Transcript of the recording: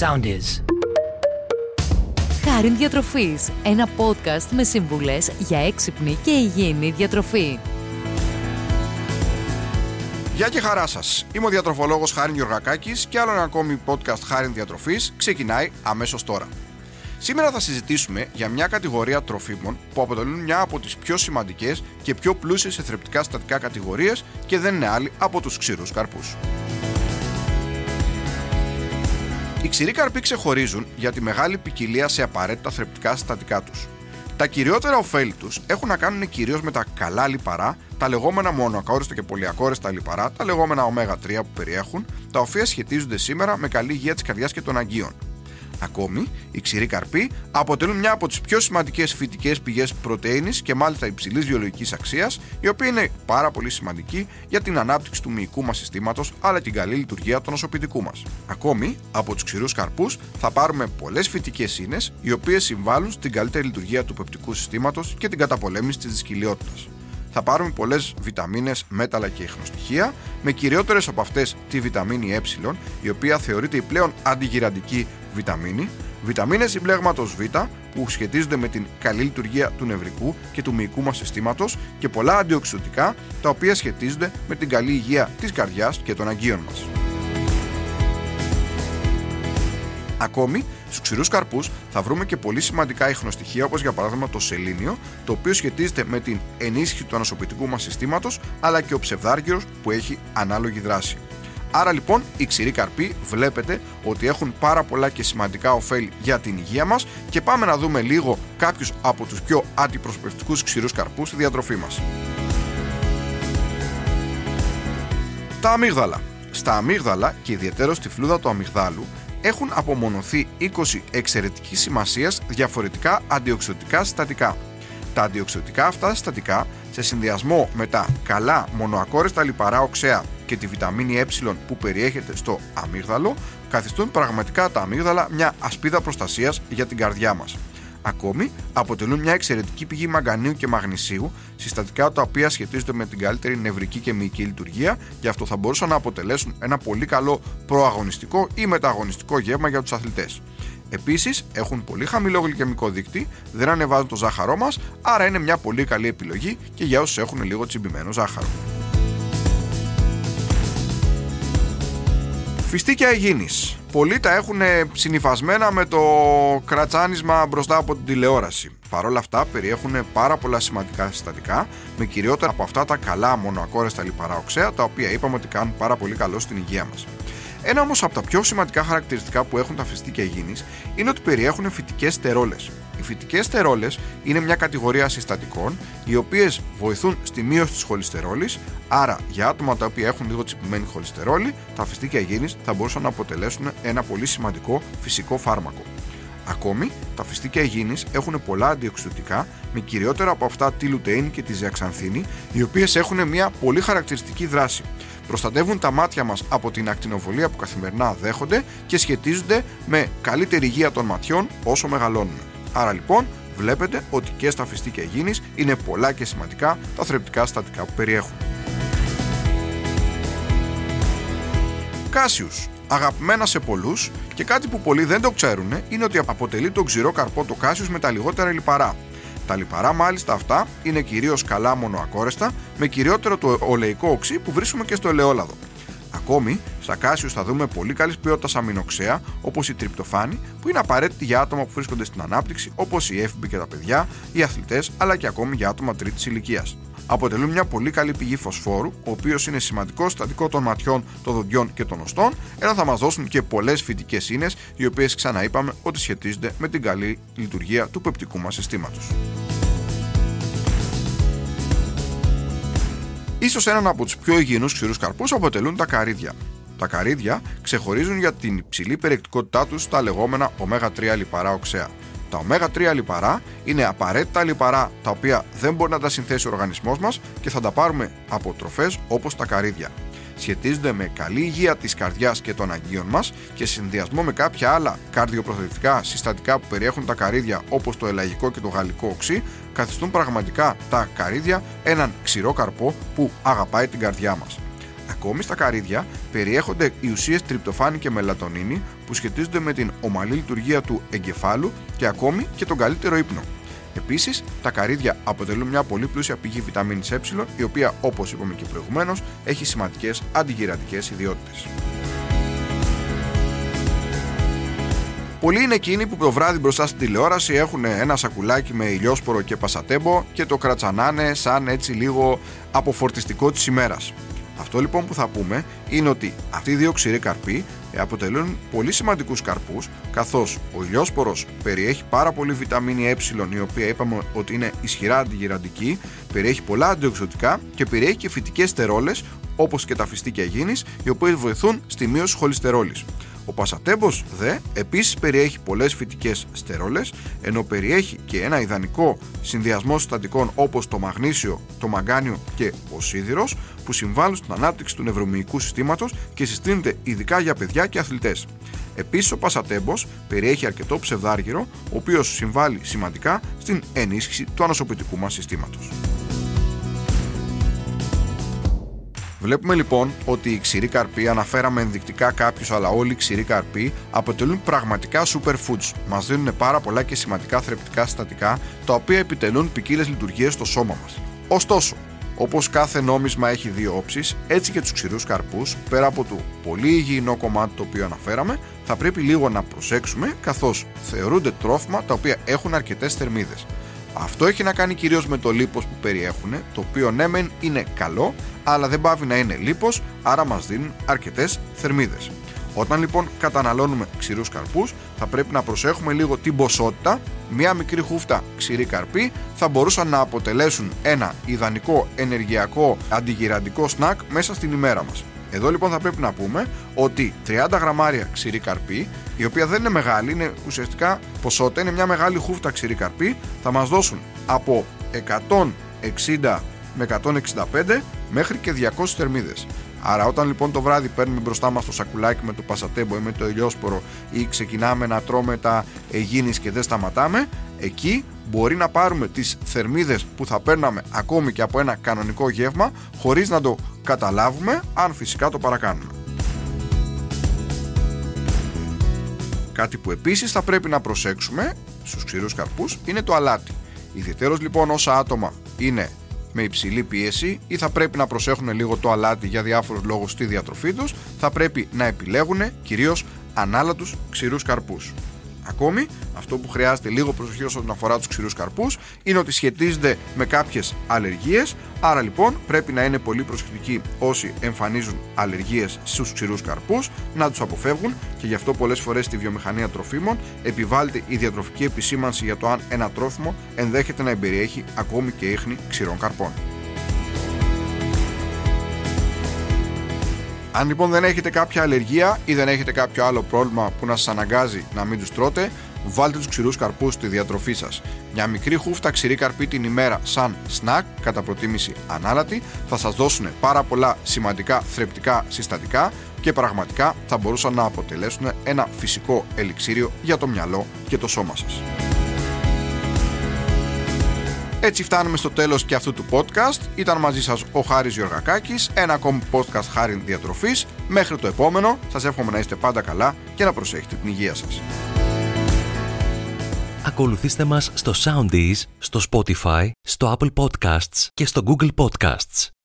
sound is. Χάριν Διατροφής, ένα podcast με σύμβουλες για έξυπνη και υγιεινή διατροφή. Γεια και χαρά σας. Είμαι ο διατροφολόγος Χάριν Γιωργακάκη και άλλο ένα ακόμη podcast Χάριν Διατροφής ξεκινάει αμέσως τώρα. Σήμερα θα συζητήσουμε για μια κατηγορία τροφίμων που αποτελούν μια από τις πιο σημαντικές και πιο πλούσιες σε θρεπτικά συστατικά κατηγορίες και δεν είναι άλλη από τους ξηρούς καρπούς. Οι ξηροί καρποί ξεχωρίζουν για τη μεγάλη ποικιλία σε απαραίτητα θρεπτικά συστατικά τους. Τα κυριότερα ωφέλη τους έχουν να κάνουν κυρίως με τα καλά λιπαρά, τα λεγόμενα μονοακόριστα και πολυακόριστα λιπαρά, τα λεγόμενα ω3 που περιέχουν, τα οποία σχετίζονται σήμερα με καλή υγεία της καρδιάς και των αγκίων. Ακόμη, οι ξηροί καρποί αποτελούν μια από τις πιο σημαντικές φυτικές πηγές πρωτενη και μάλιστα υψηλής βιολογικής αξίας, η οποία είναι πάρα πολύ σημαντική για την ανάπτυξη του μυϊκού μας συστήματος αλλά και την καλή λειτουργία του νοσοποιητικού μας. Ακόμη, από τους ξηρούς καρπούς θα πάρουμε πολλές φυτικές ίνες, οι οποίες συμβάλλουν στην καλύτερη λειτουργία του πεπτικού συστήματος και την καταπολέμηση της δυσκυλιότητας θα πάρουμε πολλές βιταμίνες, μέταλλα και ιχνοστοιχεία, με κυριότερες από αυτές τη βιταμίνη Ε, η οποία θεωρείται η πλέον αντιγυραντική βιταμίνη, βιταμίνες συμπλέγματος Β που σχετίζονται με την καλή λειτουργία του νευρικού και του μυϊκού μας συστήματος και πολλά αντιοξυδοτικά τα οποία σχετίζονται με την καλή υγεία της καρδιάς και των αγκίων μας. Ακόμη, στου ξηρούς καρπούς θα βρούμε και πολύ σημαντικά ιχνοστοιχεία όπως για παράδειγμα το σελήνιο, το οποίο σχετίζεται με την ενίσχυση του ανασωπητικού μας συστήματος, αλλά και ο ψευδάργυρος που έχει ανάλογη δράση. Άρα λοιπόν οι ξηροί καρποί βλέπετε ότι έχουν πάρα πολλά και σημαντικά ωφέλη για την υγεία μας και πάμε να δούμε λίγο κάποιους από τους πιο αντιπροσωπευτικούς ξηρούς καρπούς στη διατροφή μας. Τα αμύγδαλα. Στα αμύγδαλα και ιδιαίτερα στη φλούδα του αμυγδάλου έχουν απομονωθεί 20 εξαιρετικής σημασίας διαφορετικά αντιοξωτικά συστατικά. Τα αντιοξωτικά αυτά συστατικά σε συνδυασμό με τα καλά μονοακόριστα λιπαρά οξέα και τη βιταμίνη ε που περιέχεται στο αμύγδαλο καθιστούν πραγματικά τα αμύγδαλα μια ασπίδα προστασίας για την καρδιά μας. Ακόμη, αποτελούν μια εξαιρετική πηγή μαγκανίου και μαγνησίου, συστατικά τα οποία σχετίζονται με την καλύτερη νευρική και μυϊκή λειτουργία, γι' αυτό θα μπορούσαν να αποτελέσουν ένα πολύ καλό προαγωνιστικό ή μεταγωνιστικό γεύμα για τους αθλητές. Επίσης, έχουν πολύ χαμηλό γλυκαιμικό δείκτη, δεν ανεβάζουν το ζάχαρό μας, άρα είναι μια πολύ καλή επιλογή και για όσους έχουν λίγο τσιμπημένο ζάχαρο. Φιστίκια υγιεινής. Πολλοί τα έχουν συνυφασμένα με το κρατσάνισμα μπροστά από την τηλεόραση. Παρ' όλα αυτά περιέχουν πάρα πολλά σημαντικά συστατικά, με κυριότερα από αυτά τα καλά μονοακόρεστα λιπαρά οξέα, τα οποία είπαμε ότι κάνουν πάρα πολύ καλό στην υγεία μας. Ένα όμως από τα πιο σημαντικά χαρακτηριστικά που έχουν τα φιστίκια υγιεινής είναι ότι περιέχουν φυτικές στερόλες. Οι φυτικές στερόλες είναι μια κατηγορία συστατικών οι οποίες βοηθούν στη μείωση της χολυστερόλης. Άρα, για άτομα τα οποία έχουν λίγο τσιπημένη χολυστερόλη, τα φιστίκια υγιεινής θα μπορούσαν να αποτελέσουν ένα πολύ σημαντικό φυσικό φάρμακο. Ακόμη, τα φιστίκια υγιεινής έχουν πολλά αντιοξυδοτικά, με κυριότερα από αυτά τη λουτεΐνη και τη ζεαξανθίνη, οι οποίες έχουν μια πολύ χαρακτηριστική δράση προστατεύουν τα μάτια μας από την ακτινοβολία που καθημερινά δέχονται και σχετίζονται με καλύτερη υγεία των ματιών όσο μεγαλώνουν. Άρα λοιπόν βλέπετε ότι και στα φυστήκια υγιεινής είναι πολλά και σημαντικά τα θρεπτικά στατικά που περιέχουν. Κάσιους. Αγαπημένα σε πολλούς και κάτι που πολλοί δεν το ξέρουν είναι ότι αποτελεί τον ξηρό καρπό το κάσιους με τα λιγότερα λιπαρά. Τα λιπαρά μάλιστα αυτά είναι κυρίως καλά μονοακόρεστα, με κυριότερο το ολεϊκό οξύ που βρίσκουμε και στο ελαιόλαδο. Ακόμη, στα κάσιους θα δούμε πολύ καλής ποιότητας αμινοξέα, όπως η τριπτοφάνη, που είναι απαραίτητη για άτομα που βρίσκονται στην ανάπτυξη, όπως οι έφηβοι και τα παιδιά, οι αθλητές, αλλά και ακόμη για άτομα τρίτης ηλικίας αποτελούν μια πολύ καλή πηγή φωσφόρου, ο οποίος είναι σημαντικό στατικό των ματιών, των δοντιών και των οστών, ενώ θα μας δώσουν και πολλές φυτικές ίνες, οι οποίες ξαναείπαμε ότι σχετίζονται με την καλή λειτουργία του πεπτικού μας συστήματος. Ίσως έναν από τους πιο υγιεινούς ξηρούς καρπούς αποτελούν τα καρύδια. Τα καρύδια ξεχωρίζουν για την υψηλή περιεκτικότητά τους στα λεγόμενα ω3 λιπαρά οξέα. Τα ω3 λιπαρά είναι απαραίτητα λιπαρά τα οποία δεν μπορεί να τα συνθέσει ο οργανισμός μας και θα τα πάρουμε από τροφές όπως τα καρύδια. Σχετίζονται με καλή υγεία της καρδιάς και των αγγείων μας και συνδυασμό με κάποια άλλα καρδιοπροθετικά συστατικά που περιέχουν τα καρύδια όπως το ελαγικό και το γαλλικό οξύ καθιστούν πραγματικά τα καρύδια έναν ξηρό καρπό που αγαπάει την καρδιά μας. Ακόμη στα καρύδια περιέχονται οι ουσίες τριπτοφάνη και μελατονίνη που σχετίζονται με την ομαλή λειτουργία του εγκεφάλου και ακόμη και τον καλύτερο ύπνο. Επίσης, τα καρύδια αποτελούν μια πολύ πλούσια πηγή βιταμίνης Ε, η οποία, όπως είπαμε και προηγουμένως, έχει σημαντικές αντιγυρατικέ ιδιότητες. Πολλοί είναι εκείνοι που το βράδυ μπροστά στην τηλεόραση έχουν ένα σακουλάκι με ηλιόσπορο και πασατέμπο και το κρατσανάνε σαν έτσι λίγο αποφορτιστικό της ημέρας. Αυτό λοιπόν που θα πούμε είναι ότι αυτοί οι δύο ξηροί καρποί αποτελούν πολύ σημαντικούς καρπούς καθώς ο ηλιόσπορος περιέχει πάρα πολύ βιταμίνη ε η οποία είπαμε ότι είναι ισχυρά αντιγυραντική, περιέχει πολλά αντιοξωτικά και περιέχει και φυτικές στερόλες όπως και τα φυστήκια γίνης οι οποίες βοηθούν στη μείωση χολυστερόλης. Ο πασατέμπος δε επίσης περιέχει πολλές φυτικές στερόλες ενώ περιέχει και ένα ιδανικό συνδυασμό συστατικών όπως το μαγνήσιο, το μαγκάνιο και ο σίδηρος που συμβάλλουν στην ανάπτυξη του νευρομυϊκού συστήματος και συστήνεται ειδικά για παιδιά και αθλητές. Επίσης ο πασατέμπος περιέχει αρκετό ψευδάργυρο ο οποίος συμβάλλει σημαντικά στην ενίσχυση του ανοσοποιητικού μας συστήματος. Βλέπουμε λοιπόν ότι οι ξηροί καρποί, αναφέραμε ενδεικτικά κάποιους, αλλά όλοι οι ξηροί καρποί αποτελούν πραγματικά superfoods. Μας δίνουν πάρα πολλά και σημαντικά θρεπτικά συστατικά, τα οποία επιτελούν ποικίλες λειτουργίες στο σώμα μας. Ωστόσο, Όπως κάθε νόμισμα έχει δύο όψεις, έτσι και τους ξηρούς καρπούς, πέρα από το πολύ υγιεινό κομμάτι το οποίο αναφέραμε, θα πρέπει λίγο να προσέξουμε καθώς θεωρούνται τρόφιμα τα οποία έχουν αρκετές θερμίδες. Αυτό έχει να κάνει κυρίως με το λίπος που περιέχουν, το οποίο ναι μεν είναι καλό, αλλά δεν πάβει να είναι λίπος, άρα μας δίνουν αρκετές θερμίδες. Όταν λοιπόν καταναλώνουμε ξηρούς καρπούς, θα πρέπει να προσέχουμε λίγο την ποσότητα. Μία μικρή χούφτα ξηρή καρπή θα μπορούσαν να αποτελέσουν ένα ιδανικό ενεργειακό αντιγυραντικό σνακ μέσα στην ημέρα μας. Εδώ λοιπόν θα πρέπει να πούμε ότι 30 γραμμάρια ξηρή καρπή, η οποία δεν είναι μεγάλη, είναι ουσιαστικά ποσότητα, είναι μια μεγάλη χούφτα ξηρή καρπή, θα μας δώσουν από 160 με 165 μέχρι και 200 θερμίδες. Άρα όταν λοιπόν το βράδυ παίρνουμε μπροστά μας το σακουλάκι με το πασατέμπο ή με το ηλιόσπορο ή ξεκινάμε να τρώμε τα εγίνης και δεν σταματάμε, εκεί μπορεί να πάρουμε τις θερμίδες που θα παίρναμε ακόμη και από ένα κανονικό γεύμα χωρίς να το καταλάβουμε αν φυσικά το παρακάνουμε. Κάτι που επίσης θα πρέπει να προσέξουμε στους ξηρούς καρπούς είναι το αλάτι. Ιδιαίτερος λοιπόν όσα άτομα είναι με υψηλή πίεση ή θα πρέπει να προσέχουν λίγο το αλάτι για διάφορους λόγους στη διατροφή τους, θα πρέπει να επιλέγουν κυρίως ανάλατους ξηρούς καρπούς. Ακόμη, αυτό που χρειάζεται λίγο προσοχή όσον αφορά τους ξηρούς καρπούς είναι ότι σχετίζονται με κάποιες αλλεργίες. Άρα λοιπόν πρέπει να είναι πολύ προσεκτικοί όσοι εμφανίζουν αλλεργίες στους ξηρούς καρπούς, να τους αποφεύγουν και γι' αυτό πολλές φορές στη βιομηχανία τροφίμων επιβάλλεται η διατροφική επισήμανση για το αν ένα τρόφιμο ενδέχεται να εμπεριέχει ακόμη και ίχνη ξηρών καρπών. Αν λοιπόν δεν έχετε κάποια αλλεργία ή δεν έχετε κάποιο άλλο πρόβλημα που να σας αναγκάζει να μην τους τρώτε, βάλτε τους ξηρούς καρπούς στη διατροφή σας. Μια μικρή χούφτα ξηρή καρπή την ημέρα σαν σνακ, κατά προτίμηση ανάλατη, θα σας δώσουν πάρα πολλά σημαντικά θρεπτικά συστατικά και πραγματικά θα μπορούσαν να αποτελέσουν ένα φυσικό ελιξίριο για το μυαλό και το σώμα σας. Έτσι φτάνουμε στο τέλος και αυτού του podcast. Ήταν μαζί σας ο Χάρης Γιωργακάκης, ένα ακόμη podcast χάρη διατροφής. Μέχρι το επόμενο, σας εύχομαι να είστε πάντα καλά και να προσέχετε την υγεία σας. Ακολουθήστε μας στο Soundees, στο Spotify, στο Apple Podcasts και στο Google Podcasts.